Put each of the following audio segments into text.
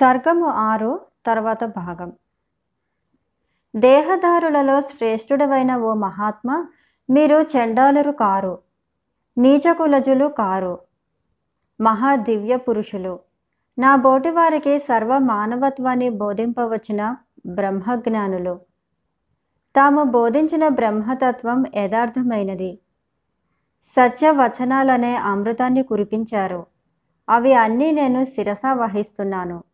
సర్గము ఆరు తర్వాత భాగం. దేహదారులలో శ్రేష్ఠుడవైన ఓ మహాత్మ మీరు చండాలురు కారు నీచకులజులు కారు మహా దివ్య పురుషులు. నా బోటివారికి సర్వ మానవత్వాన్ని బోధింపవచ్చిన బ్రహ్మజ్ఞానులు. తాము బోధించిన బ్రహ్మతత్వం యథార్థమైనది. సత్యవచనాలనే అమృతాన్ని కురిపించారు. అవి అన్నీ నేను శిరస వహిస్తున్నాను.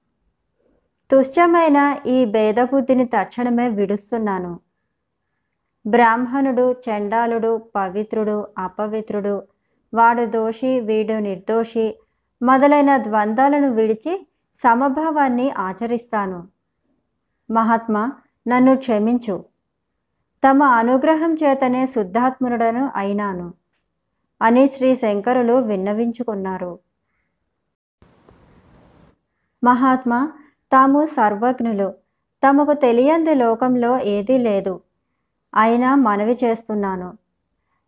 తుష్టమైన ఈ భేదబుద్ధిని తక్షణమే విడుస్తున్నాను. బ్రాహ్మణుడు చండాలుడు పవిత్రుడు అపవిత్రుడు వాడు దోషి వీడు నిర్దోషి మొదలైన ద్వంద్వాలను విడిచి సమభావాన్ని ఆచరిస్తాను. మహాత్మా నన్ను క్షమించు. తమ అనుగ్రహం చేతనే శుద్ధాత్ముడను అయినాను అని శ్రీ శంకరులు విన్నవించుకున్నారు. మహాత్మా తాము సర్వజ్ఞులు. తమకు తెలియంది లోకంలో ఏదీ లేదు. అయినా మనవి చేస్తున్నాను.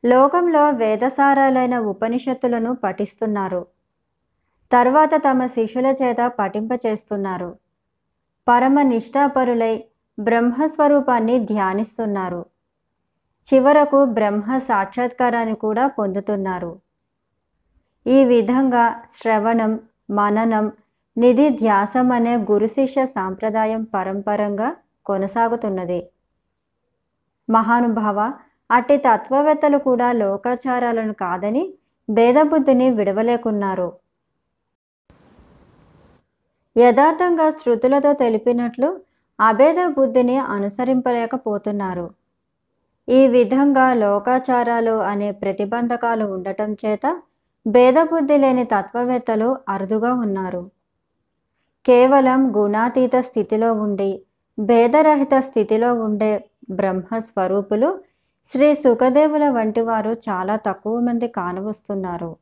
లోకంలో వేదసారాలైన ఉపనిషత్తులను పఠిస్తున్నారు. తర్వాత తమ శిష్యుల చేత పఠింపచేస్తున్నారు పరమ నిష్ఠాపరులై బ్రహ్మస్వరూపాన్ని ధ్యానిస్తున్నారు. చివరకు బ్రహ్మ సాక్షాత్కారాన్ని కూడా పొందుతున్నారు. ఈ విధంగా శ్రవణం మననం నిధి ధ్యాసం అనే గురు శిష్య సాంప్రదాయం పరంపరంగా కొనసాగుతున్నది. మహానుభావ అట్టి తత్వవేత్తలు కూడా లోకాచారాలను కాదని భేదబుద్ధిని విడవలేకున్నారు. యథార్థంగా శృతులతో తెలిపినట్లు అభేద బుద్ధిని అనుసరింపలేకపోతున్నారు. ఈ విధంగా లోకాచారాలు అనే ప్రతిబంధకాలు ఉండటం చేత భేదబుద్ధి లేని తత్వవేత్తలు అరుదుగా ఉన్నారు. కేవలం గుణాతీత స్థితిలో ఉండి భేదరహిత స్థితిలో ఉండే బ్రహ్మస్వరూపులు శ్రీ సుఖదేవుల వంటి వారు చాలా తక్కువ మంది కానవస్తున్నారు.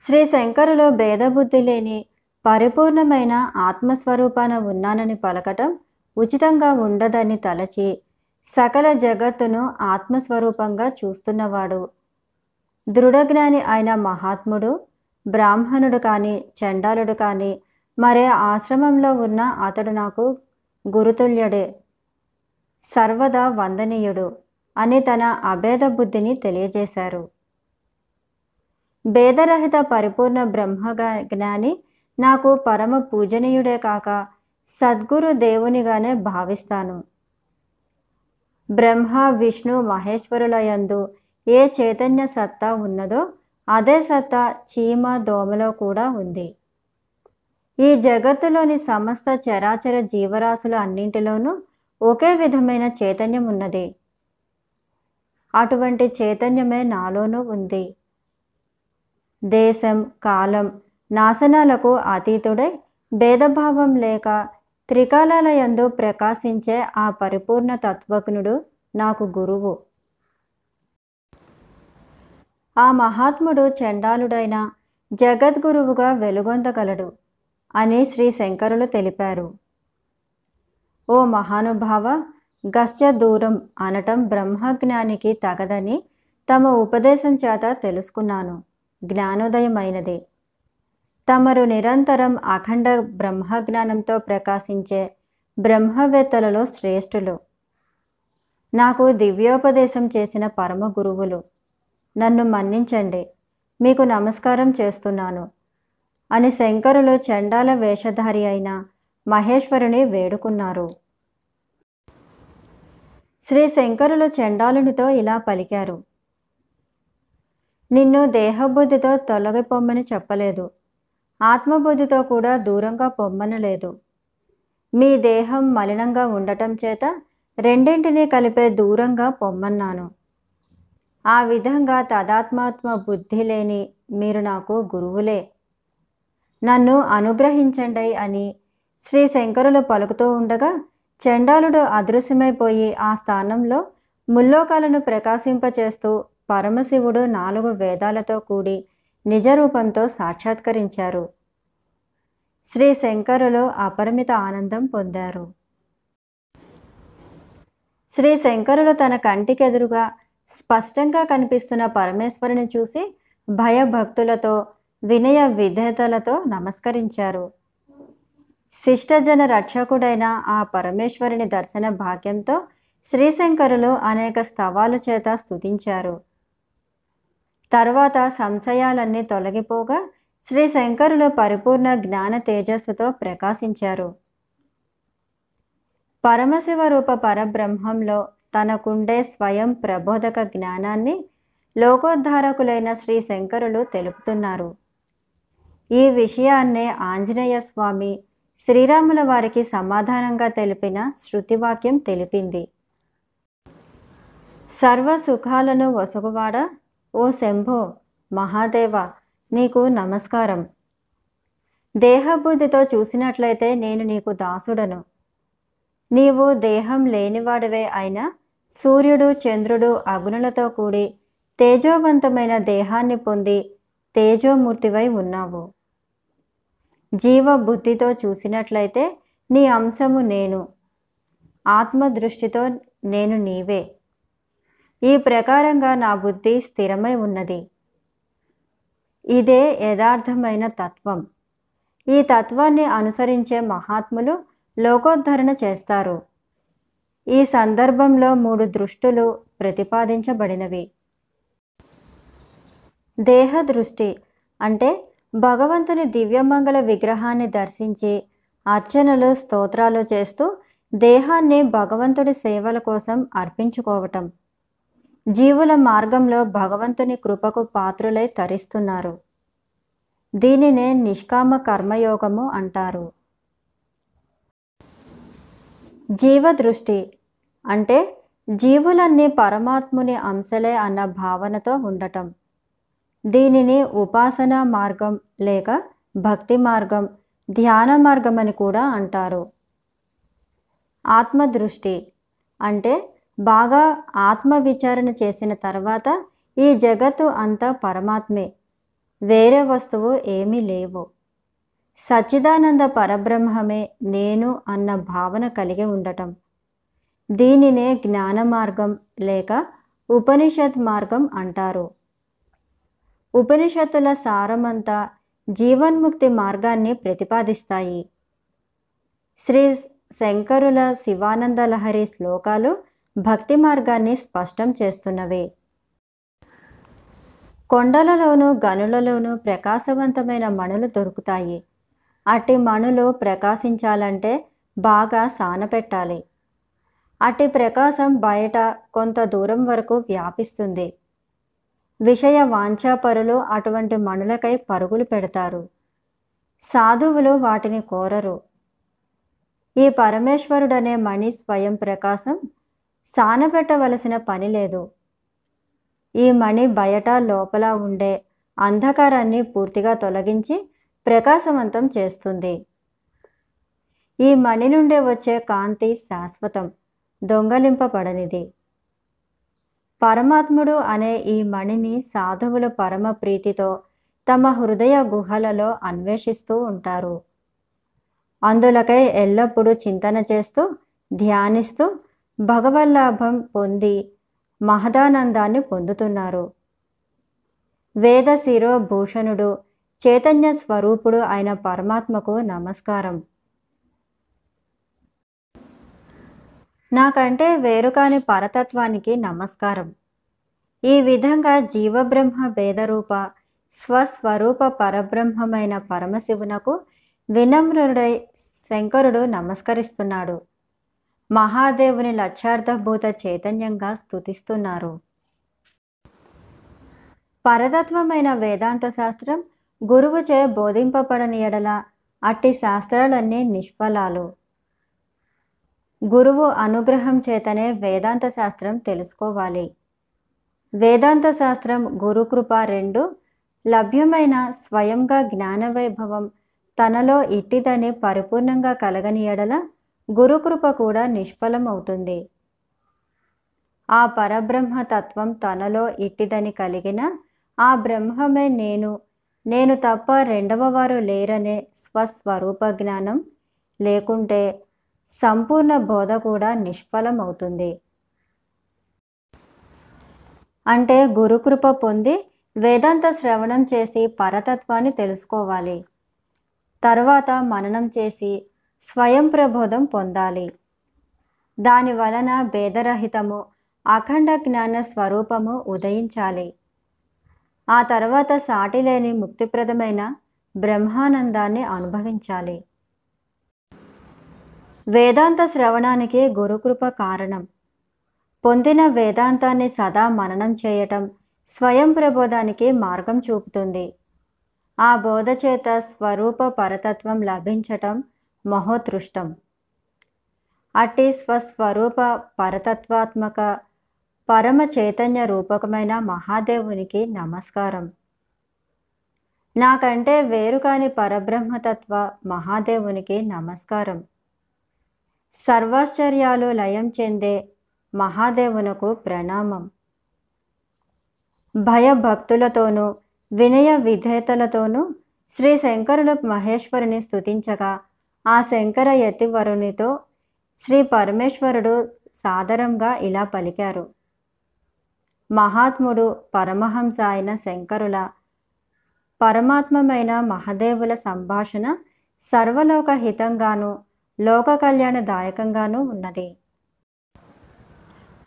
శ్రీ శంకరులు భేదబుద్ధి లేని పరిపూర్ణమైన ఆత్మస్వరూపాన ఉన్నానని పలకటం ఉచితంగా ఉండదని తలచి సకల జగత్తును ఆత్మస్వరూపంగా చూస్తున్నవాడు. దృఢజ్ఞాని అయిన మహాత్ముడు బ్రాహ్మణుడు కానీ చండాలుడు కానీ మరే ఆశ్రమంలో ఉన్న అతడు నాకు గురుతుల్యుడే సర్వదా వందనీయుడు అని తన అభేద బుద్ధిని తెలియజేశారు. భేదరహిత పరిపూర్ణ బ్రహ్మ జ్ఞాని నాకు పరమ పూజనీయుడే కాక సద్గురు దేవునిగానే భావిస్తాను. బ్రహ్మ విష్ణు మహేశ్వరుల యందు ఏ చైతన్య సత్తా ఉన్నదో అదే సత్తా చీమ దోమలో కూడా ఉంది. ఈ జగత్తులోని సమస్త చరాచర జీవరాశుల అన్నింటిలోనూ ఒకే విధమైన చైతన్యం ఉన్నది. అటువంటి చైతన్యమే నాలోనూ ఉంది. దేశం కాలం నాశనాలకు అతీతుడై భేదభావం లేక త్రికాలాలయందు ప్రకాశించే ఆ పరిపూర్ణ తత్వజ్ఞుడు నాకు గురువు. ఆ మహాత్ముడు చండాలుడైన జగద్గురువుగా వెలుగొందగలడు అని శ్రీ శంకరులు తెలిపారు. ఓ మహానుభావ గస్య దూరం అనటం బ్రహ్మజ్ఞానికి తగదని తమ ఉపదేశం చేత తెలుసుకున్నాను. జ్ఞానోదయమైనది. తమరు నిరంతరం అఖండ బ్రహ్మజ్ఞానంతో ప్రకాశించే బ్రహ్మవేత్తలలో శ్రేష్ఠులు. నాకు దివ్యోపదేశం చేసిన పరమ గురువులు నన్ను మన్నించండి. మీకు నమస్కారం చేస్తున్నాను. అని శంకరులు చండాల వేషధారి అయిన మహేశ్వరుని వేడుకున్నారు. శ్రీ శంకరులు చండాలునితో ఇలా పలికారు. నిన్ను దేహబుద్ధితో తొలగిపోమ్మని చెప్పలేదు. ఆత్మబుద్ధితో కూడా దూరంగా పొమ్మనలేదు మీ దేహం మలినంగా ఉండటం చేత రెండింటినీ కలిపే దూరంగా పొమ్మన్నాను. ఆ విధంగా తదాత్మాత్మ బుద్ధి లేని మీరు నాకు గురువులే. నన్ను అనుగ్రహించండి అని శ్రీ శంకరులు పలుకుతూ ఉండగా చండాలుడు అదృశ్యమైపోయి ఆ స్థానంలో ముల్లోకాలను ప్రకాశింపచేస్తూ పరమశివుడు నాలుగు వేదాలతో కూడి నిజరూపంతో సాక్షాత్కరించారు. శ్రీ శంకరులు అపరిమిత ఆనందం పొందారు. శ్రీ శంకరులు తన కంటికెదురుగా స్పష్టంగా కనిపిస్తున్న పరమేశ్వరుని చూసి భయభక్తులతో వినయ విధేతలతో నమస్కరించారు. శిష్టజన రక్షకుడైన ఆ పరమేశ్వరుని దర్శన భాగ్యంతో శ్రీశంకరులు అనేక స్తవాలు చేత స్తుతించారు. తర్వాత సంశయాలన్నీ తొలగిపోగా శ్రీశంకరులు పరిపూర్ణ జ్ఞాన తేజస్సుతో ప్రకాశించారు. పరమశివ రూప పరబ్రహ్మంలో తనకుండే స్వయం ప్రబోధక జ్ఞానాన్ని లోకోద్ధారకులైన శ్రీ శంకరులు తెలుపుతున్నారు. ఈ విషయాన్నే ఆంజనేయ స్వామి శ్రీరాముల వారికి సమాధానంగా తెలిపిన శృతివాక్యం తెలిపింది. సర్వ సుఖాలను వసుగువాడ ఓ శంభో మహాదేవ నీకు నమస్కారం. దేహబుద్ధితో చూసినట్లయితే నేను నీకు దాసుడను. నీవు దేహం లేనివాడివే అయినా సూర్యుడు చంద్రుడు అగ్నులతో కూడి తేజోవంతమైన దేహాన్ని పొంది తేజోమూర్తివై ఉన్నావు. జీవ బుద్ధితో చూసినట్లయితే నీ అంశము నేను. ఆత్మదృష్టితో నేను నీవే. ఈ ప్రకారంగా నా బుద్ధి స్థిరమై ఉన్నది. ఇదే యథార్థమైన తత్వం. ఈ తత్వాన్ని అనుసరించే మహాత్ములు లోకోద్ధరణ చేస్తారు. ఈ సందర్భంలో మూడు దృష్టులు ప్రతిపాదించబడినవి. దేహ దృష్టి అంటే భగవంతుని దివ్యమంగళ విగ్రహాన్ని దర్శించి అర్చనలు స్తోత్రాలు చేస్తూ దేహాన్ని భగవంతుడి సేవల కోసం అర్పించుకోవటం. జీవుల మార్గంలో భగవంతుని కృపకు పాత్రులై తరిస్తున్నారు. దీనినే నిష్కామ కర్మయోగము అంటారు. జీవదృష్టి అంటే జీవులన్నీ పరమాత్ముని అంశలే అన్న భావనతో ఉండటం. దీనిని ఉపాసనా మార్గం లేక భక్తి మార్గం ధ్యాన మార్గం అని కూడా అంటారు. ఆత్మదృష్టి అంటే బాగా ఆత్మ విచారణ చేసిన తర్వాత ఈ జగత్తు అంతా పరమాత్మే. వేరే వస్తువు ఏమీ లేవు. సచ్చిదానంద పరబ్రహ్మమే నేను అన్న భావన కలిగి ఉండటం. దీనినే జ్ఞాన మార్గం లేక ఉపనిషత్ మార్గం అంటారు. ఉపనిషత్తుల సారమంతా జీవన్ముక్తి మార్గాన్ని ప్రతిపాదిస్తాయి. శ్రీ శంకరుల శివానంద లహరి శ్లోకాలు భక్తి మార్గాన్ని స్పష్టం చేస్తున్నవే. కొండలలోనూ గనులలోనూ ప్రకాశవంతమైన మణులు దొరుకుతాయి. అట్టి మణులు ప్రకాశించాలంటే బాగా సానపెట్టాలి. అట్టి ప్రకాశం బయట కొంత దూరం వరకు వ్యాపిస్తుంది. విషయ వాంఛాపరులు అటువంటి మణులకై పరుగులు పెడతారు. సాధువులు వాటిని కోరరు. ఈ పరమేశ్వరుడనే మణి స్వయం ప్రకాశం సానబెట్టవలసిన పని లేదు. ఈ మణి బయట లోపల ఉండే అంధకారాన్ని పూర్తిగా తొలగించి ప్రకాశవంతం చేస్తుంది. ఈ మణి నుండి వచ్చే కాంతి శాశ్వతం దొంగలింపబడనిది. పరమాత్ముడు అనే ఈ మణిని సాధువులు పరమ ప్రీతితో తమ హృదయ గుహలలో అన్వేషిస్తూ ఉంటారు. అందులకై ఎల్లప్పుడూ చింతన చేస్తూ ధ్యానిస్తూ భగవల్లాభం పొంది మహదానందాన్ని పొందుతున్నారు. వేద శిరోభూషణుడు చైతన్య స్వరూపుడు అయిన పరమాత్మకు నమస్కారం. నాకంటే వేరుకాని పరతత్వానికి నమస్కారం. ఈ విధంగా జీవబ్రహ్మ భేదరూప స్వస్వరూప పరబ్రహ్మమైన పరమశివునకు వినమ్రుడై శంకరుడు నమస్కరిస్తున్నాడు. మహాదేవుని లక్ష్యార్థభూత చైతన్యంగా స్తుతిస్తున్నారు. పరతత్వమైన వేదాంత శాస్త్రం గురువుచే బోధింపబడని ఎడల అట్టి శాస్త్రాలన్నీ నిష్ఫలాలు. గురువు అనుగ్రహం చేతనే వేదాంత శాస్త్రం తెలుసుకోవాలి. వేదాంత శాస్త్రం గురుకృప రెండు లభ్యమైన స్వయంగా జ్ఞానవైభవం తనలో ఇట్టిదని పరిపూర్ణంగా కలగని ఎడల గురుకృప కూడా నిష్ఫలమవుతుంది ఆ పరబ్రహ్మ తత్వం తనలో ఇట్టిదని కలిగిన ఆ బ్రహ్మమే నేను నేను తప్ప రెండవ వారు లేరనే స్వస్వరూప జ్ఞానం లేకుంటే సంపూర్ణ బోధ కూడా నిష్ఫలమవుతుంది. అంటే గురుకృప పొంది వేదాంత శ్రవణం చేసి పరతత్వాన్ని తెలుసుకోవాలి. తర్వాత మననం చేసి స్వయం ప్రబోధం పొందాలి. దాని వలన భేదరహితము అఖండ జ్ఞాన స్వరూపము ఉదయించాలి. ఆ తర్వాత సాటిలేని ముక్తిప్రదమైన బ్రహ్మానందాన్ని అనుభవించాలి. వేదాంత శ్రవణానికి గురుకృప కారణం. పొందిన వేదాంతాన్ని సదా మననం చేయటం స్వయం ప్రబోధానికి మార్గం చూపుతుంది. ఆ బోధ చేత స్వరూప పరతత్వం లభించటం మహోతృష్టం అట్టి స్వస్వరూప పరతత్వాత్మక పరమ చైతన్య రూపకమైన మహాదేవునికి నమస్కారం. నాకంటే వేరు కాని పరబ్రహ్మతత్వ మహాదేవునికి నమస్కారం. సర్వాశ్చర్యాలు లయం చెందే మహాదేవునకు ప్రణామం. భయభక్తులతోనూ వినయ విధేతలతోనూ శ్రీ శంకరుడు మహేశ్వరుని స్థుతించగా ఆ శంకర యతివరునితో శ్రీ పరమేశ్వరుడు సాదరంగా ఇలా పలికారు. మహాత్ముడు పరమహంస అయిన శంకరుల పరమాత్మమైన మహదేవుల సంభాషణ సర్వలోక హితంగాను లోక కళ్యాణదాయకంగానూ ఉన్నది.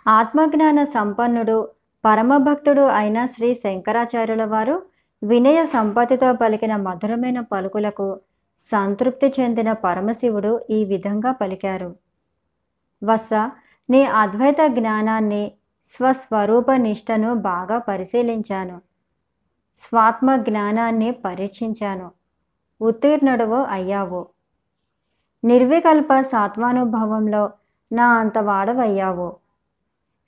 ఆత్మజ్ఞాన సంపన్నుడు పరమభక్తుడు అయిన శ్రీ శంకరాచార్యుల వారు వినయ సంపత్తితో పలికిన మధురమైన పలుకులకు సంతృప్తి చెందిన పరమశివుడు ఈ విధంగా పలికారు. వత్స నీ అద్వైత జ్ఞానాన్ని స్వస్వరూప నిష్టను బాగా పరిశీలించాను. స్వాత్మ జ్ఞానాన్ని పరీక్షించాను. ఉత్తీర్ణుడవు అయ్యావు. నిర్వికల్ప సాత్మానుభవంలో నా అంతవాడవయ్యావు.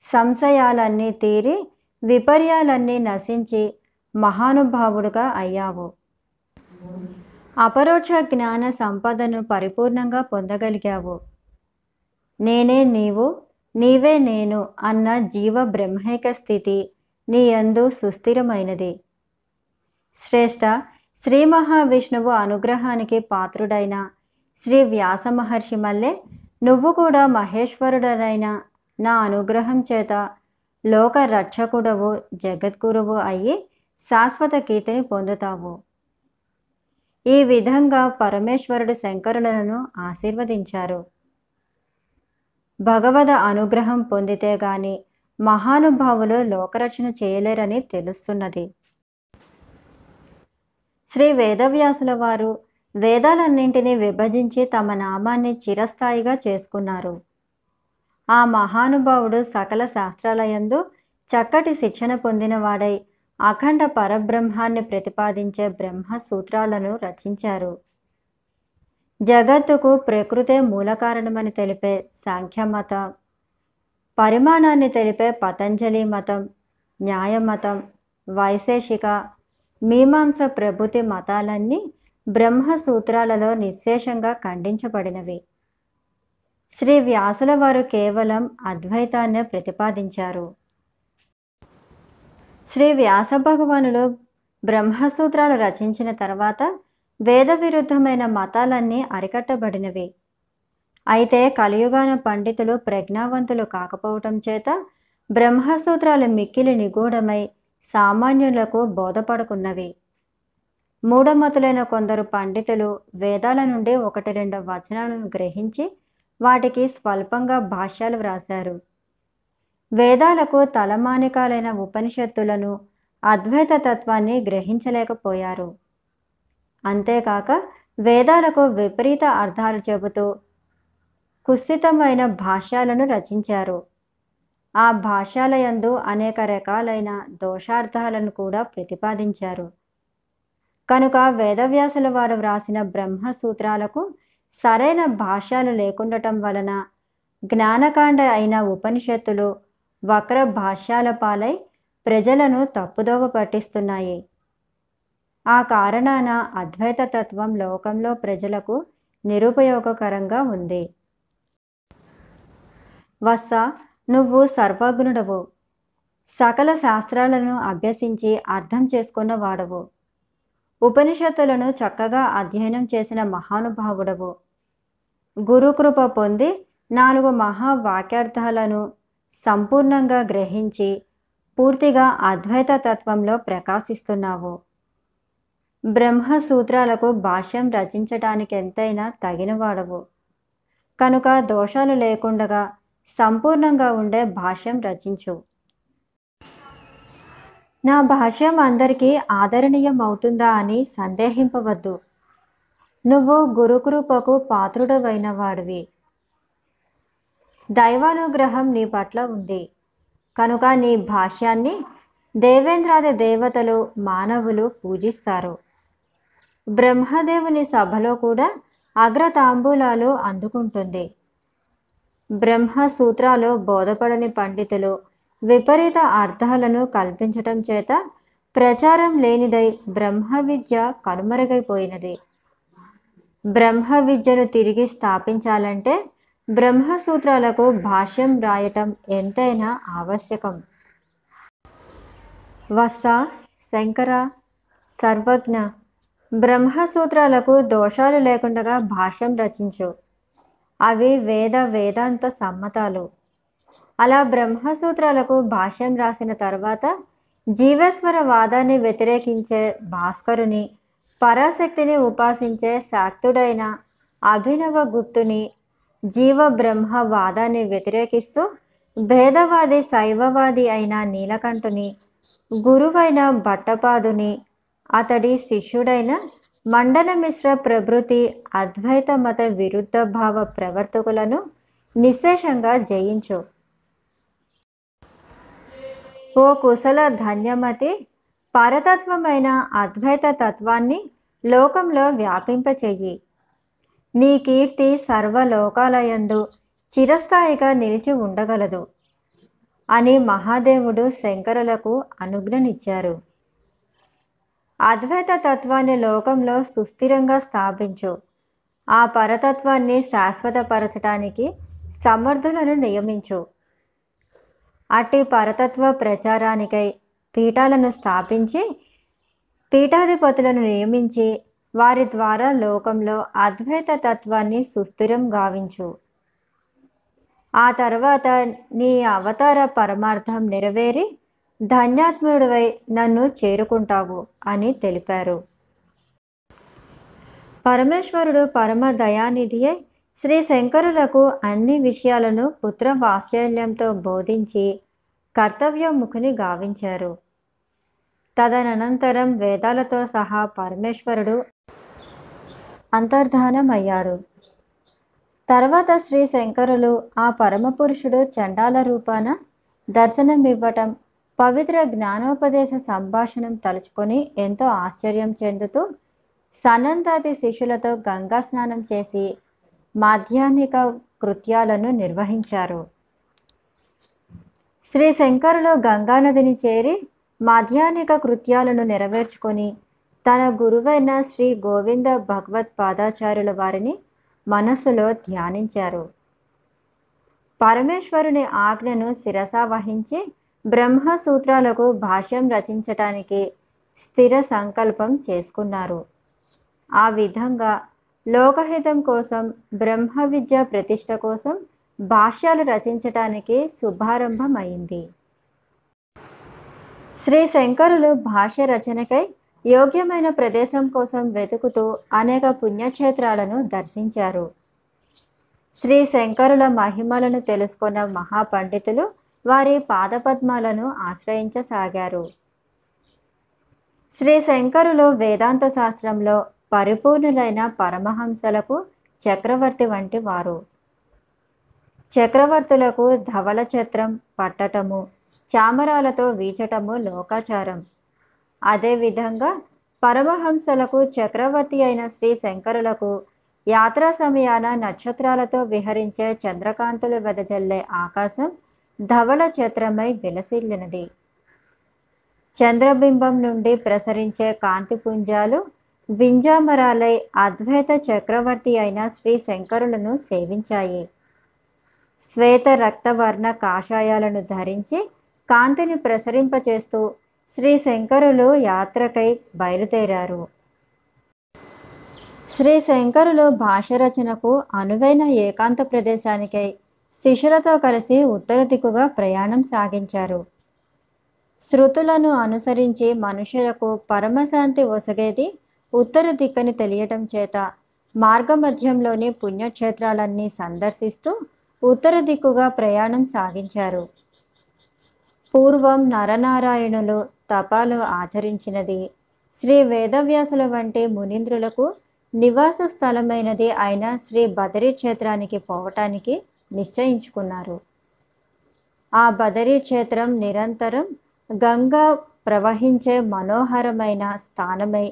సంశయాలన్నీ తీరి విపర్యాలన్నీ నశించి మహానుభావుడుగా అయ్యావు. అపరోక్ష జ్ఞాన సంపదను పరిపూర్ణంగా పొందగలిగావు. నేనే నీవు నీవే నేను అన్న జీవ బ్రహ్మైక స్థితి నీ యందు సుస్థిరమైనది. శ్రేష్ఠ శ్రీ మహావిష్ణువు అనుగ్రహానికి పాత్రుడైన శ్రీ వ్యాస మహర్షి మల్లె నువ్వు కూడా మహేశ్వరుడనైన నా అనుగ్రహం చేత లోక రక్షకుడవు జగద్గురువు అయ్యి శాశ్వత కీర్తిని పొందుతావు. ఈ విధంగా పరమేశ్వరుడు శంకరులను ఆశీర్వదించారు. భగవద అనుగ్రహం పొందితే గాని మహానుభావులు లోకరచన చేయలేరని తెలుస్తున్నది. శ్రీ వేదవ్యాసుల వారు వేదాలన్నింటినీ విభజించి తమ నామాన్ని చిరస్థాయిగా చేసుకున్నారు. ఆ మహానుభావుడు సకల శాస్త్రాలయందు చక్కటి శిక్షణ పొందినవాడై అఖండ పరబ్రహ్మాన్ని ప్రతిపాదించే బ్రహ్మ సూత్రాలను రచించారు. జగత్తుకు ప్రకృతే మూల కారణమని తెలిపే సాంఖ్యమతం పరిమాణాన్ని తెలిపే పతంజలి మతం న్యాయమతం వైశేషిక మీమాంస ప్రభుతి మతాలన్నీ బ్రహ్మ సూత్రాలలో నిశ్శేషంగా ఖండించబడినవి. శ్రీ వ్యాసుల వారు కేవలం అద్వైతాన్ని ప్రతిపాదించారు. శ్రీ వ్యాస భగవానులు బ్రహ్మసూత్రాలు రచించిన తర్వాత వేద విరుద్ధమైన మతాలన్నీ అరికట్టబడినవి. అయితే కలియుగాన పండితులు ప్రజ్ఞావంతులు కాకపోవటం చేత బ్రహ్మసూత్రాలు మిక్కిలి నిగూఢమై సామాన్యులకు బోధపడుకున్నవి. మూఢమతులైన కొందరు పండితులు వేదాల నుండి ఒకటి రెండు వచనాలను గ్రహించి వాటికి స్వల్పంగా భాష్యాలు వ్రాశారు. వేదాలకు తలమానికాలైన ఉపనిషత్తులను అద్వైత తత్వాన్ని గ్రహించలేకపోయారు. అంతేకాక వేదాలకు విపరీత అర్థాలు చెబుతూ కుస్థితమైన భాష్యాలను రచించారు. ఆ భాష్యాలయందు అనేక రకాలైన దోషార్థాలను కూడా ప్రతిపాదించారు. కనుక వేదవ్యాసుల వారు వ్రాసిన బ్రహ్మ సూత్రాలకు సరైన భాష్యాలు లేకుండటం వలన జ్ఞానకాండ అయిన ఉపనిషత్తులు వక్ర భాష్యాల పాలై ప్రజలను తప్పుదోవ పట్టిస్తున్నాయి. ఆ కారణాన అద్వైత తత్వం లోకంలో ప్రజలకు నిరుపయోగకరంగా ఉంది. వత్స నువ్వు సర్వజ్ఞుడవు సకల శాస్త్రాలను అభ్యసించి అర్థం చేసుకున్న వాడవు. ఉపనిషత్తులను చక్కగా అధ్యయనం చేసిన మహానుభావుడవు. గురుకృప పొంది నాలుగు మహావాక్యార్థాలను సంపూర్ణంగా గ్రహించి పూర్తిగా అద్వైత తత్వంలో ప్రకాశిస్తున్నావు. బ్రహ్మసూత్రాలకు భాష్యం రచించటానికి ఎంతైనా తగినవాడవు. కనుక దోషాలు లేకుండగా సంపూర్ణంగా ఉండే భాష్యం రచించు. నా భాష్యం అందరికీ ఆదరణీయం అవుతుందా అని సందేహింపవద్దు. నువ్వు గురుకృపకు పాత్రుడవైన వాడివి దైవానుగ్రహం నీ పట్ల ఉంది. కనుక నీ భాష్యాన్ని దేవేంద్రాది దేవతలు మానవులు పూజిస్తారు. బ్రహ్మదేవుని సభలో కూడా అగ్రతాంబూలాలు అందుకుంటుంది. బ్రహ్మ సూత్రాలు బోధపడని పండితులు విపరీత అర్థాలను కల్పించటం చేత ప్రచారం లేనిదై బ్రహ్మ విద్య కనుమరుగైపోయినది. బ్రహ్మ విద్యను తిరిగి స్థాపించాలంటే బ్రహ్మసూత్రాలకు భాష్యం రాయటం ఎంతైనా ఆవశ్యకం. వస్స శంకర సర్వజ్ఞ బ్రహ్మసూత్రాలకు దోషాలు లేకుండా భాష్యం రచించు. అవి వేద వేదాంత సమ్మతాలు. అలా బ్రహ్మసూత్రాలకు భాష్యం రాసిన తర్వాత జీవేశ్వర వాదాన్ని వ్యతిరేకించే భాస్కరుని పరాశక్తిని ఉపాసించే శాక్తుడైన అభినవ గుప్తుని జీవ బ్రహ్మ వాదాన్ని వ్యతిరేకిస్తూ భేదవాది శైవవాది అయిన నీలకంఠుని గురువైన భట్టపాదుని అతడి శిష్యుడైన మండల మిశ్ర ప్రభృతి అద్వైత మత విరుద్ధ భావ ప్రవర్తకులను నిశేషంగా జయించు. ఓ కుశల ధన్యమతి పరతత్వమైన అద్వైత తత్వాన్ని లోకంలో వ్యాపింపచెయ్యి. నీ కీర్తి సర్వలోకాలయందు చిరస్థాయిగా నిలిచి ఉండగలదు అని మహాదేవుడు శంకరులకు అనుజ్ఞనిచ్చారు అద్వైత తత్వాన్ని లోకంలో సుస్థిరంగా స్థాపించు. ఆ పరతత్వాన్ని శాశ్వతపరచడానికి సమర్థులను నియమించు. అట్టి పరతత్వ ప్రచారానికై పీఠాలను స్థాపించి పీఠాధిపతులను నియమించి వారి ద్వారా లోకంలో అద్వైత తత్వాన్ని సుస్థిరం గావించు. ఆ తర్వాత నీ అవతార పరమార్థం నెరవేరి ధన్యాత్ముడివై నన్ను చేరుకుంటావు అని తెలిపారు. పరమేశ్వరుడు పరమ దయానిధియే శ్రీ శంకరులకు అన్ని విషయాలను పుత్ర వాత్సల్యంతో బోధించి కర్తవ్యముఖుని గావించారు. తదనంతరం వేదాలతో సహా పరమేశ్వరుడు అంతర్ధానమయ్యారు. తర్వాత శ్రీ శంకరులు ఆ పరమపురుషుడు చండాల రూపాన దర్శనమివ్వటం పవిత్ర జ్ఞానోపదేశ సంభాషణం తలుచుకొని ఎంతో ఆశ్చర్యం చెందుతూ సనంతాది శిష్యులతో గంగా స్నానం చేసి మాధ్యాహ్నిక కృత్యాలను నిర్వహించారు. శ్రీ శంకరులు గంగానదిని చేరి మాధ్యాహ్నిక కృత్యాలను నెరవేర్చుకొని తన గురువైన శ్రీ గోవింద భగవత్ పాదాచార్యుల వారిని మనస్సులో ధ్యానించారు. పరమేశ్వరుని ఆజ్ఞను శిరస వహించి బ్రహ్మ సూత్రాలకు భాష్యం రచించటానికి స్థిర సంకల్పం చేసుకున్నారు. ఆ విధంగా లోకహితం కోసం బ్రహ్మ విద్య ప్రతిష్ట కోసం భాష్యాలు రచించటానికి శుభారంభం అయింది శ్రీ శంకరులు భాష్య రచనకై యోగ్యమైన ప్రదేశం కోసం వెతుకుతూ అనేక పుణ్యక్షేత్రాలను దర్శించారు. శ్రీ శంకరుల మహిమలను తెలుసుకున్న మహాపండితులు వారి పాదపద్మాలను ఆశ్రయించసాగారు. శ్రీ శంకరులు వేదాంత శాస్త్రంలో పరిపూర్ణులైన పరమహంసలకు చక్రవర్తి వంటి వారు. చక్రవర్తులకు ధవల ఛత్రం పట్టటము చామరాలతో వీచటము లోకాచారం. అదేవిధంగా పరమహంసలకు చక్రవర్తి అయిన శ్రీ శంకరులకు యాత్రా సమయాన నక్షత్రాలతో విహరించే చంద్రకాంతులు వెదజల్లే ఆకాశం ధవళ ఛత్రమై విలసిల్లినది. చంద్రబింబం నుండి ప్రసరించే కాంతిపుంజాలు వింజామరాలై అద్వైత చక్రవర్తి అయిన శ్రీ శంకరులను సేవించాయి. శ్వేత రక్తవర్ణ కాషాయాలను ధరించి కాంతిని ప్రసరింపచేస్తూ శ్రీ శంకరులు యాత్రకై బయలుదేరారు. శ్రీ శంకరులు భాష రచనకు అనువైన ఏకాంత ప్రదేశానికై శిష్యులతో కలిసి ఉత్తర దిక్కుగా ప్రయాణం సాగించారు. శృతులను అనుసరించి మనుషులకు పరమశాంతి ఒసగేది ఉత్తర దిక్కని తెలియటం చేత మార్గమధ్యంలోని పుణ్యక్షేత్రాలన్నీ సందర్శిస్తూ ఉత్తర దిక్కుగా ప్రయాణం సాగించారు. పూర్వం నరనారాయణులు తపాలు ఆచరించినది శ్రీ వేదవ్యాసుల వంటి మునీంద్రులకు నివాస స్థలమైనది అయిన శ్రీ బదరీ క్షేత్రానికి పోవటానికి నిశ్చయించుకున్నారు. ఆ బదరీ క్షేత్రం నిరంతరం గంగా ప్రవహించే మనోహరమైన స్థానమై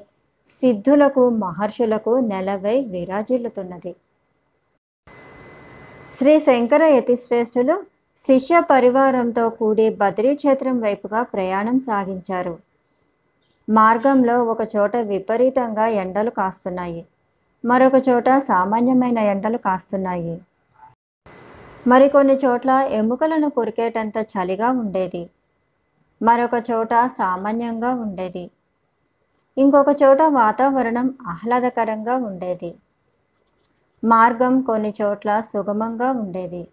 సిద్ధులకు మహర్షులకు నెలవై విరాజిల్లుతున్నది. శ్రీ శంకర యతిశ్రేష్ఠులు శిష్య పరివారంతో కూడి బద్రీ క్షేత్రం వైపుగా ప్రయాణం సాగించారు. మార్గంలో ఒక చోట విపరీతంగా ఎండలు కాస్తున్నాయి. మరొక చోట సామాన్యమైన ఎండలు కాస్తున్నాయి. మరికొన్ని చోట్ల ఎముకలను కొరికేటంత చలిగా ఉండేది. మరొక చోట సామాన్యంగా ఉండేది. ఇంకొక చోట వాతావరణం ఆహ్లాదకరంగా ఉండేది. మార్గం కొన్ని చోట్ల సుగమంగా ఉండేది.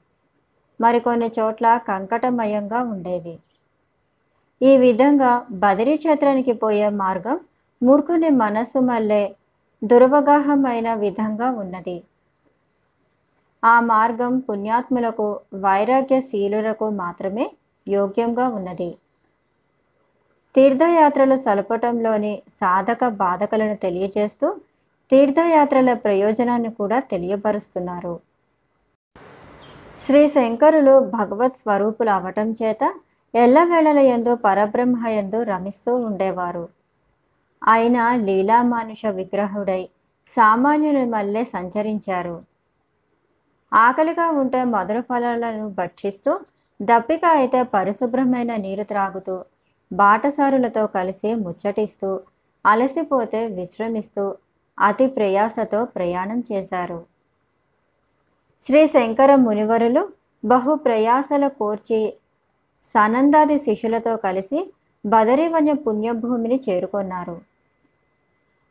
మరికొన్ని చోట్ల కంకటమయంగా ఉండేది. ఈ విధంగా బదిరీ క్షేత్రానికి పోయే మార్గం మూర్ఖుని మనస్సు మళ్ళే దురవగాహమైన విధంగా ఉన్నది. ఆ మార్గం పుణ్యాత్ములకు వైరాగ్యశీలులకు మాత్రమే యోగ్యంగా ఉన్నది. తీర్థయాత్రలు సలపటంలోని సాధక బాధకలను తెలియజేస్తూ తీర్థయాత్రల ప్రయోజనాన్ని కూడా తెలియపరుస్తున్నారు. శ్రీ శంకరులు భగవత్ స్వరూపులు అవటం చేత ఎల్లవేళల ఎందు పరబ్రహ్మ ఎందు రమిస్తూ ఉండేవారు. ఆయన లీలామానుష విగ్రహుడై సామాన్యుని మల్లె సంచరించారు. ఆకలిగా ఉంటే మధుర ఫలాలను భక్షిస్తూ దప్పిక అయితే పరిశుభ్రమైన నీరు త్రాగుతూ బాటసారులతో కలిసి ముచ్చటిస్తూ అలసిపోతే విశ్రమిస్తూ అతి ప్రయాసతో ప్రయాణం చేశారు. శ్రీ శంకర మునివరులు బహు ప్రయాసల కోర్చి సనందాది శిష్యులతో కలిసి బదరీవన్య పుణ్యభూమిని చేరుకున్నారు.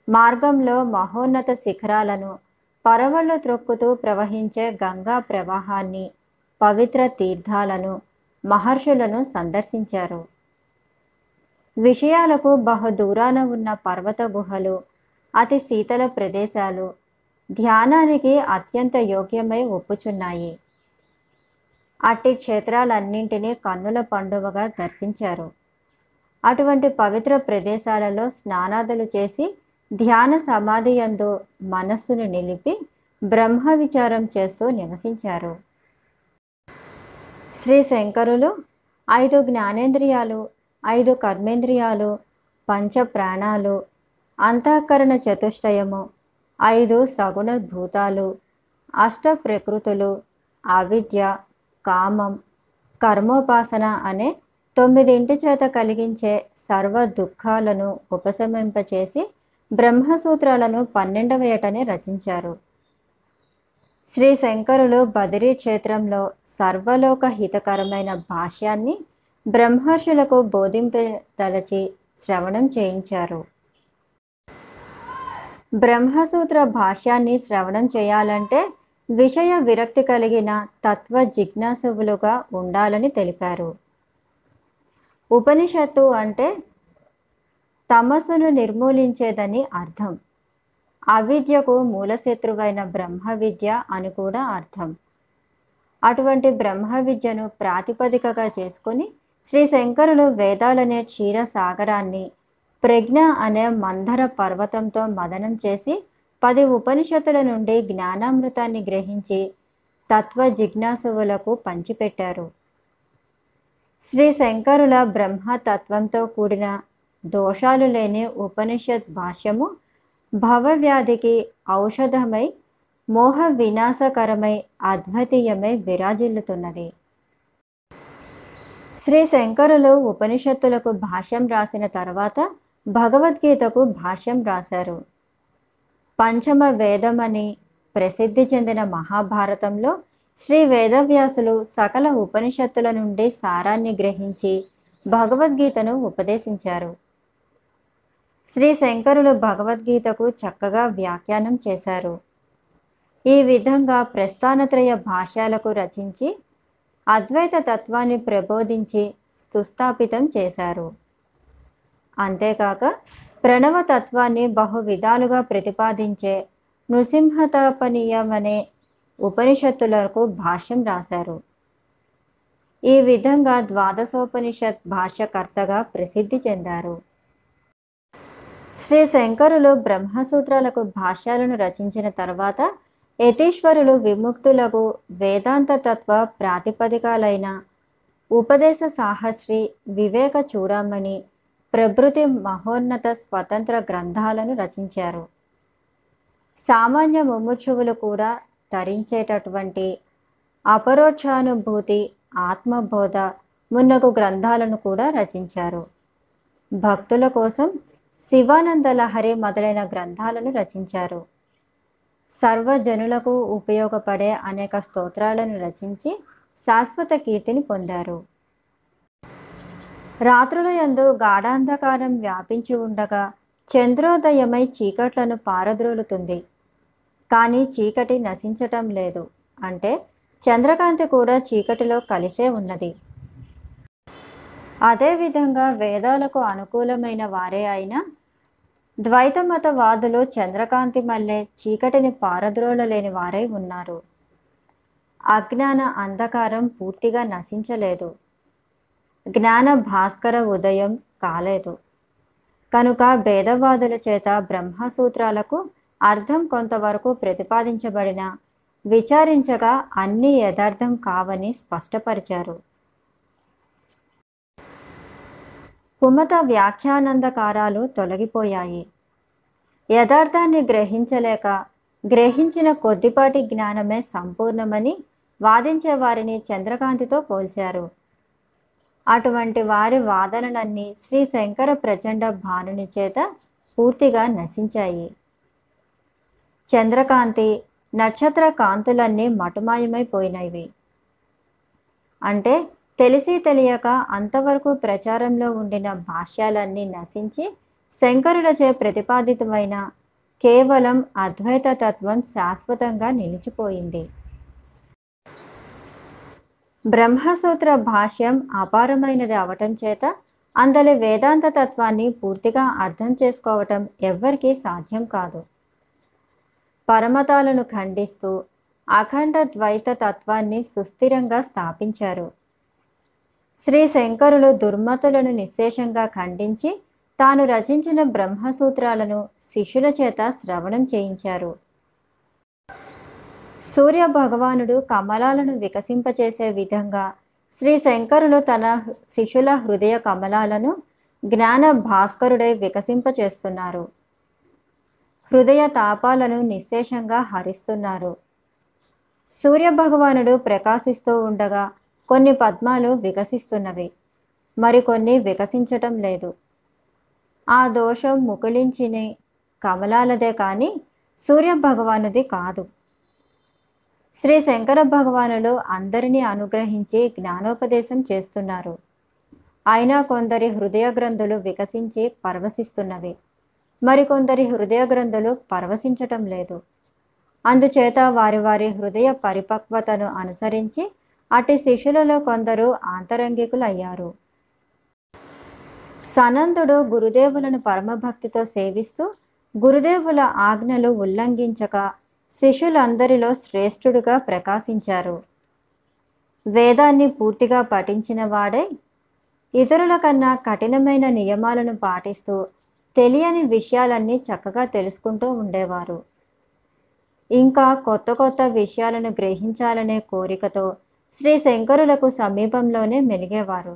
మార్గంలో మహోన్నత శిఖరాలను పరవళ్ళు త్రొక్కుతూ ప్రవహించే గంగా ప్రవాహాన్ని పవిత్ర తీర్థాలను మహర్షులను సందర్శించారు. విషయాలకు బహుదూరాన ఉన్న పర్వత గుహలు అతి శీతల ప్రదేశాలు ధ్యానానికి అత్యంత యోగ్యమై ఒప్పుచున్నాయి. అట్టి క్షేత్రాలన్నింటినీ కన్నుల పండువగా దర్శించారు. అటువంటి పవిత్ర ప్రదేశాలలో స్నానాదులు చేసి ధ్యాన సమాధి యందు మనస్సును నిలిపి బ్రహ్మ విచారం చేస్తూ నివసించారు. శ్రీ శంకరులు ఐదు జ్ఞానేంద్రియాలు ఐదు కర్మేంద్రియాలు పంచ ప్రాణాలు అంతఃకరణ చతుష్టయము ఐదు సగుణ భూతాలు అష్ట ప్రకృతులు అవిద్య కామం కర్మోపాసన అనే తొమ్మిదింటి చేత కలిగించే సర్వ దుఃఖాలను ఉపశమింపచేసి బ్రహ్మసూత్రాలను పన్నెండవ ఏటనే రచించారు. శ్రీ శంకరులు బదిరీ క్షేత్రంలో సర్వలోక హితకరమైన భాష్యాన్ని బ్రహ్మర్షులకు బోధింపదలచి శ్రవణం చేయించారు. బ్రహ్మసూత్ర భాష్యాన్ని శ్రవణం చేయాలంటే విషయ విరక్తి కలిగిన తత్వ జిజ్ఞాసువులుగా ఉండాలని తెలిపారు. ఉపనిషత్తు అంటే తమస్సును నిర్మూలించేదని అర్థం. అవిద్యకు మూలశత్రువైన బ్రహ్మ విద్య అని కూడా అర్థం. అటువంటి బ్రహ్మ విద్యను ప్రాతిపదికగా చేసుకుని శ్రీ శంకరులు వేదాలనే క్షీర సాగరాన్ని ప్రజ్ఞ అనే మందర పర్వతంతో మదనం చేసి పది ఉపనిషత్తుల నుండి జ్ఞానామృతాన్ని గ్రహించి తత్వ జిజ్ఞాసువులకు పంచిపెట్టారు. శ్రీ శంకరుల బ్రహ్మతత్వంతో కూడిన దోషాలు లేని ఉపనిషత్ భాష్యము భవవ్యాధికి ఔషధమై మోహ వినాశకరమై అద్వితీయమై విరాజిల్లుతున్నది. శ్రీ శంకరులు ఉపనిషత్తులకు భాష్యం రాసిన తర్వాత భగవద్గీతకు భాష్యం రాశారు. పంచమ వేదమని ప్రసిద్ధి చెందిన మహాభారతంలో శ్రీ వేదవ్యాసులు సకల ఉపనిషత్తుల నుండి సారాన్ని గ్రహించి భగవద్గీతను ఉపదేశించారు. శ్రీ శంకరులు భగవద్గీతకు చక్కగా వ్యాఖ్యానం చేశారు. ఈ విధంగా ప్రస్థానత్రయ భాష్యాలకు రచించి అద్వైత తత్వాన్ని ప్రబోధించి సుస్థాపితం చేశారు. అంతేకాక ప్రణవతత్వాన్ని బహు విధాలుగా ప్రతిపాదించే నృసింహతాపనీయం అనే ఉపనిషత్తులకు భాష్యం రాశారు. ఈ విధంగా ద్వాదశోపనిషత్ భాష్యకర్తగా ప్రసిద్ధి చెందారు. శ్రీ శంకరులు బ్రహ్మసూత్రాలకు భాష్యాలను రచించిన తర్వాత యతీశ్వరులు విముక్తులకు వేదాంత తత్వ ప్రాతిపదికాలైన ఉపదేశ సాహస్రి వివేక చూడమని ప్రభృతి మహోన్నత స్వతంత్ర గ్రంథాలను రచించారు. సామాన్య ముముక్షువులు కూడా ధరించేటటువంటి అపరోక్షానుభూతి ఆత్మబోధ మున్నకు గ్రంథాలను కూడా రచించారు. భక్తుల కోసం శివానంద లహరి మొదలైన గ్రంథాలను రచించారు. సర్వజనులకు ఉపయోగపడే అనేక స్తోత్రాలను రచించి శాశ్వత కీర్తిని పొందారు. రాత్రుల యందు గాఢాంధకారం వ్యాపించి ఉండగా చంద్రోదయమై చీకట్లను పారద్రోలుతుంది. కానీ చీకటి నశించటం లేదు. అంటే చంద్రకాంతి కూడా చీకటిలో కలిసే ఉన్నది. అదేవిధంగా వేదాలకు అనుకూలమైన వారే అయినా ద్వైత మతవాదులు చంద్రకాంతి మల్లె చీకటిని పారద్రోలలేని వారై ఉన్నారు. అజ్ఞాన అంధకారం పూర్తిగా నశించలేదు. జ్ఞాన భాస్కర ఉదయం కాలేదు. కనుక భేదవాదుల చేత బ్రహ్మసూత్రాలకు అర్థం కొంతవరకు ప్రతిపాదించబడిన విచారించగా అన్నీ యథార్థం కావని స్పష్టపరిచారు. కుమత వ్యాఖ్యానందకారాలు తొలగిపోయాయి. యథార్థాన్ని గ్రహించలేక గ్రహించిన కొద్దిపాటి జ్ఞానమే సంపూర్ణమని వాదించే వారిని చంద్రకాంతితో పోల్చారు. అటువంటి వారి వాదనలన్నీ శ్రీ శంకర ప్రచండ భానుని చేత పూర్తిగా నశించాయి. చంద్రకాంతి నక్షత్ర కాంతులన్నీ మటుమాయమైపోయినవి. అంటే తెలిసి తెలియక అంతవరకు ప్రచారంలో ఉండిన భాష్యాలన్నీ నశించి శంకరులచే ప్రతిపాదితమైన కేవలం అద్వైత తత్వం శాశ్వతంగా నిలిచిపోయింది. బ్రహ్మసూత్ర భాష్యం అపారమైనది అవటం చేత అందలి వేదాంత తత్వాన్ని పూర్తిగా అర్థం చేసుకోవటం ఎవ్వరికీ సాధ్యం కాదు. పరమతాలను ఖండిస్తూ అఖండ ద్వైత తత్వాన్ని సుస్థిరంగా స్థాపించారు. శ్రీ శంకరులు దుర్మతులను నిశ్శేషంగా ఖండించి తాను రచించిన బ్రహ్మసూత్రాలను శిష్యుల చేత శ్రవణం చేయించారు. సూర్య భగవానుడు కమలాలను వికసింపచేసే విధంగా శ్రీ శంకరులు తన శిష్యుల హృదయ కమలాలను జ్ఞాన భాస్కరుడై వికసింపచేస్తున్నారు. హృదయ తాపాలను నిశ్శేషంగా హరిస్తున్నారు. సూర్య భగవానుడు ప్రకాశిస్తూ ఉండగా కొన్ని పద్మాలు వికసిస్తున్నవి మరికొన్ని వికసించటం లేదు. ఆ దోషం ముకులించిన కమలాలదే కానీ సూర్య భగవానుది కాదు. శ్రీ శంకర భగవానులు అందరినీ అనుగ్రహించి జ్ఞానోపదేశం చేస్తున్నారు. అయినా కొందరి హృదయ గ్రంథులు వికసించి పరవశిస్తున్నవి మరికొందరి హృదయ గ్రంథులు పరవశించటం లేదు. అందుచేత వారి వారి హృదయ పరిపక్వతను అనుసరించి అటు శిష్యులలో కొందరు ఆంతరంగికులయ్యారు సనందుడు గురుదేవులను పరమభక్తితో సేవిస్తూ గురుదేవుల ఆజ్ఞలు ఉల్లంఘించక శిష్యులందరిలో శ్రేష్ఠుడుగా ప్రకాశించారు. వేదాన్ని పూర్తిగా పఠించిన వాడే ఇతరుల కన్నా కఠినమైన నియమాలను పాటిస్తూ తెలియని విషయాలన్నీ చక్కగా తెలుసుకుంటూ ఉండేవారు. ఇంకా కొత్త కొత్త విషయాలను గ్రహించాలనే కోరికతో శ్రీ శంకరులకు సమీపంలోనే మెలిగేవారు.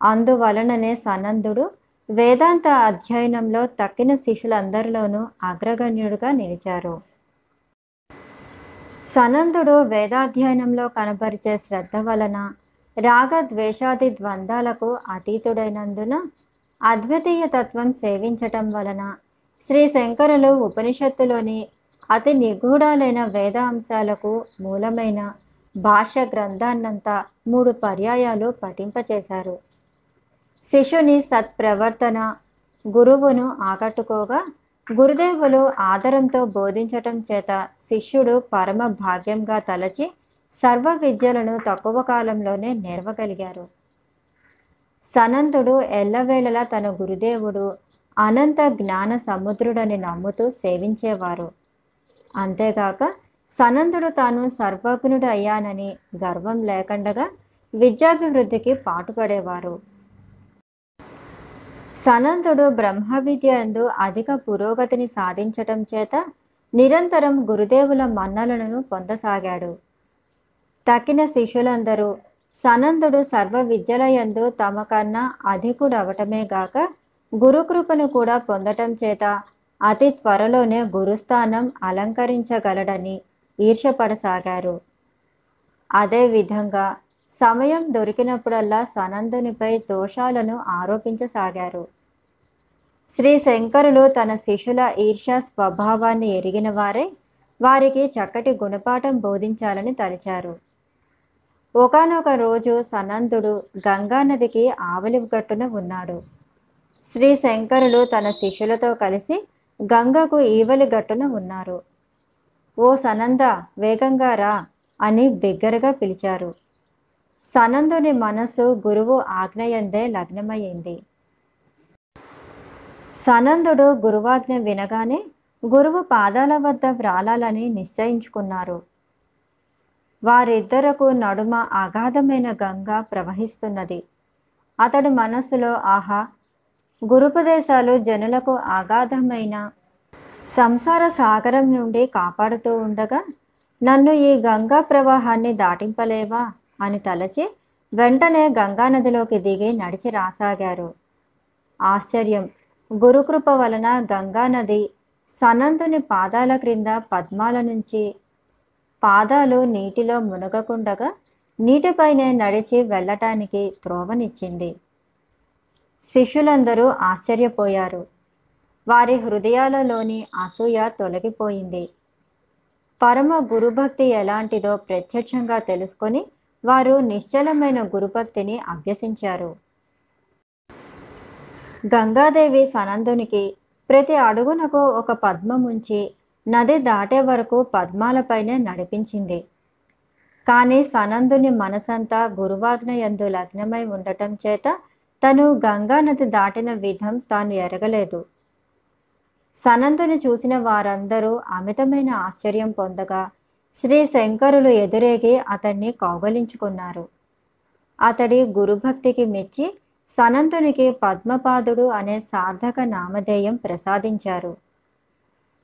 అందువలననే సనందుడు వేదాంత అధ్యయనంలో తక్కిన శిష్యులందరిలోనూ అగ్రగణ్యుడుగా నిలిచారు. సనందుడు వేదాధ్యయనంలో కనబరిచే శ్రద్ధ వలన రాగ ద్వేషాది ద్వంద్వాలకు అతీతుడైనందున అద్వితీయ తత్వం సేవించటం వలన శ్రీ శంకరులు ఉపనిషత్తులోని అతి నిగూఢాలైన వేద అంశాలకు మూలమైన భాష గ్రంథాన్నంతా మూడు పర్యాయాలు పఠింపచేశారు. శిష్యుని సత్ప్రవర్తన గురువును ఆకట్టుకోగా గురుదేవులు ఆదరంతో బోధించటం చేత శిష్యుడు పరమ భాగ్యంగా తలచి సర్వ విద్యలను తక్కువ కాలంలోనే నేర్వగలిగారు. సనంతుడు ఎల్లవేళలా తన గురుదేవుడు అనంత జ్ఞాన సముద్రుడని నమ్ముతూ సేవించేవారు. అంతేగాక సనందుడు తాను సర్వజ్ఞుడు అయ్యానని గర్వం లేకుండగా విద్యాభివృద్ధికి పాటుపడేవారు. సనందుడు బ్రహ్మ విద్యందు అధిక పురోగతిని సాధించటం చేత నిరంతరం గురుదేవుల మన్నలను పొందసాగాడు. తక్కిన శిష్యులందరూ సనందుడు సర్వ విద్యలయందు తమ కన్నా అధికుడవటమే గాక గురుకృపను కూడా పొందటం చేత అతి త్వరలోనే గురుస్థానం అలంకరించగలడని ఈర్షపడసాగారు అదేవిధంగా సమయం దొరికినప్పుడల్లా సనందునిపై దోషాలను ఆరోపించసాగారు. శ్రీ శంకరులు తన శిష్యుల ఈర్ష్యా స్వభావాన్ని ఎరిగిన వారే వారికి చక్కటి గుణపాఠం బోధించాలని తలిచారు. ఒకనొక రోజు సనందుడు గంగానదికి ఆవలి గట్టున ఉన్నాడు. శ్రీ శంకరులు తన శిష్యులతో కలిసి గంగకు ఈవలి గట్టున ఉన్నారు. ఓ సనంద వేగంగా రా అని బిగ్గరగా పిలిచారు. సనందుని మనస్సు గురువు ఆజ్ఞయందే లగ్నమయ్యింది. సనందుడు గురువాజ్ఞ వినగానే గురువు పాదాల వద్ద వ్రాలాలని నిశ్చయించుకున్నారు. వారిద్దరకు నడుమ అగాధమైన గంగ ప్రవహిస్తున్నది. అతడి మనస్సులో ఆహా గురుపదేశాలు జనులకు అగాధమైన సంసార సాగరం నుండి కాపాడుతూ ఉండగా నన్ను ఈ గంగా ప్రవాహాన్ని దాటింపలేవా? అని తలచి వెంటనే గంగానదిలోకి దిగి నడిచి రాసాగారు. ఆశ్చర్యం! గురుకృప వలన గంగానది సనంతుని పాదాల క్రింద పద్మాల నుంచి పాదాలు నీటిలో మునగకుండగా నీటిపైనే నడిచి వెళ్ళటానికి త్రోవనిచ్చింది. శిష్యులందరూ ఆశ్చర్యపోయారు. వారి హృదయాలలోని అసూయ తొలగిపోయింది. పరమ గురుభక్తి ఎలాంటిదో ప్రత్యక్షంగా తెలుసుకొని వారు నిశ్చలమైన గురుభక్తిని అభ్యసించారు. గంగాదేవి సనందునికి ప్రతి అడుగునకు ఒక పద్మముంచి నది దాటే వరకు పద్మాలపైనే నడిపించింది. కానీ సనందుని మనసంతా గురువాజ్ఞ యందు లగ్నమై ఉండటం చేత తను గంగా నది దాటిన విధం తాను ఎరగలేదు. సనంతుని చూసిన వారందరూ అమితమైన ఆశ్చర్యం పొందగా శ్రీ శంకరులు ఎదురేగి అతన్ని కౌగలించుకున్నారు. అతడి గురుభక్తికి మెచ్చి సనంతునికి పద్మపాదుడు అనే సార్థక నామధేయం ప్రసాదించారు.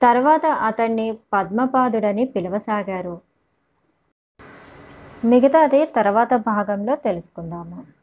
తర్వాత అతన్ని పద్మపాదుడని పిలవసాగారు. మిగతాది తర్వాత భాగంలో తెలుసుకుందాము.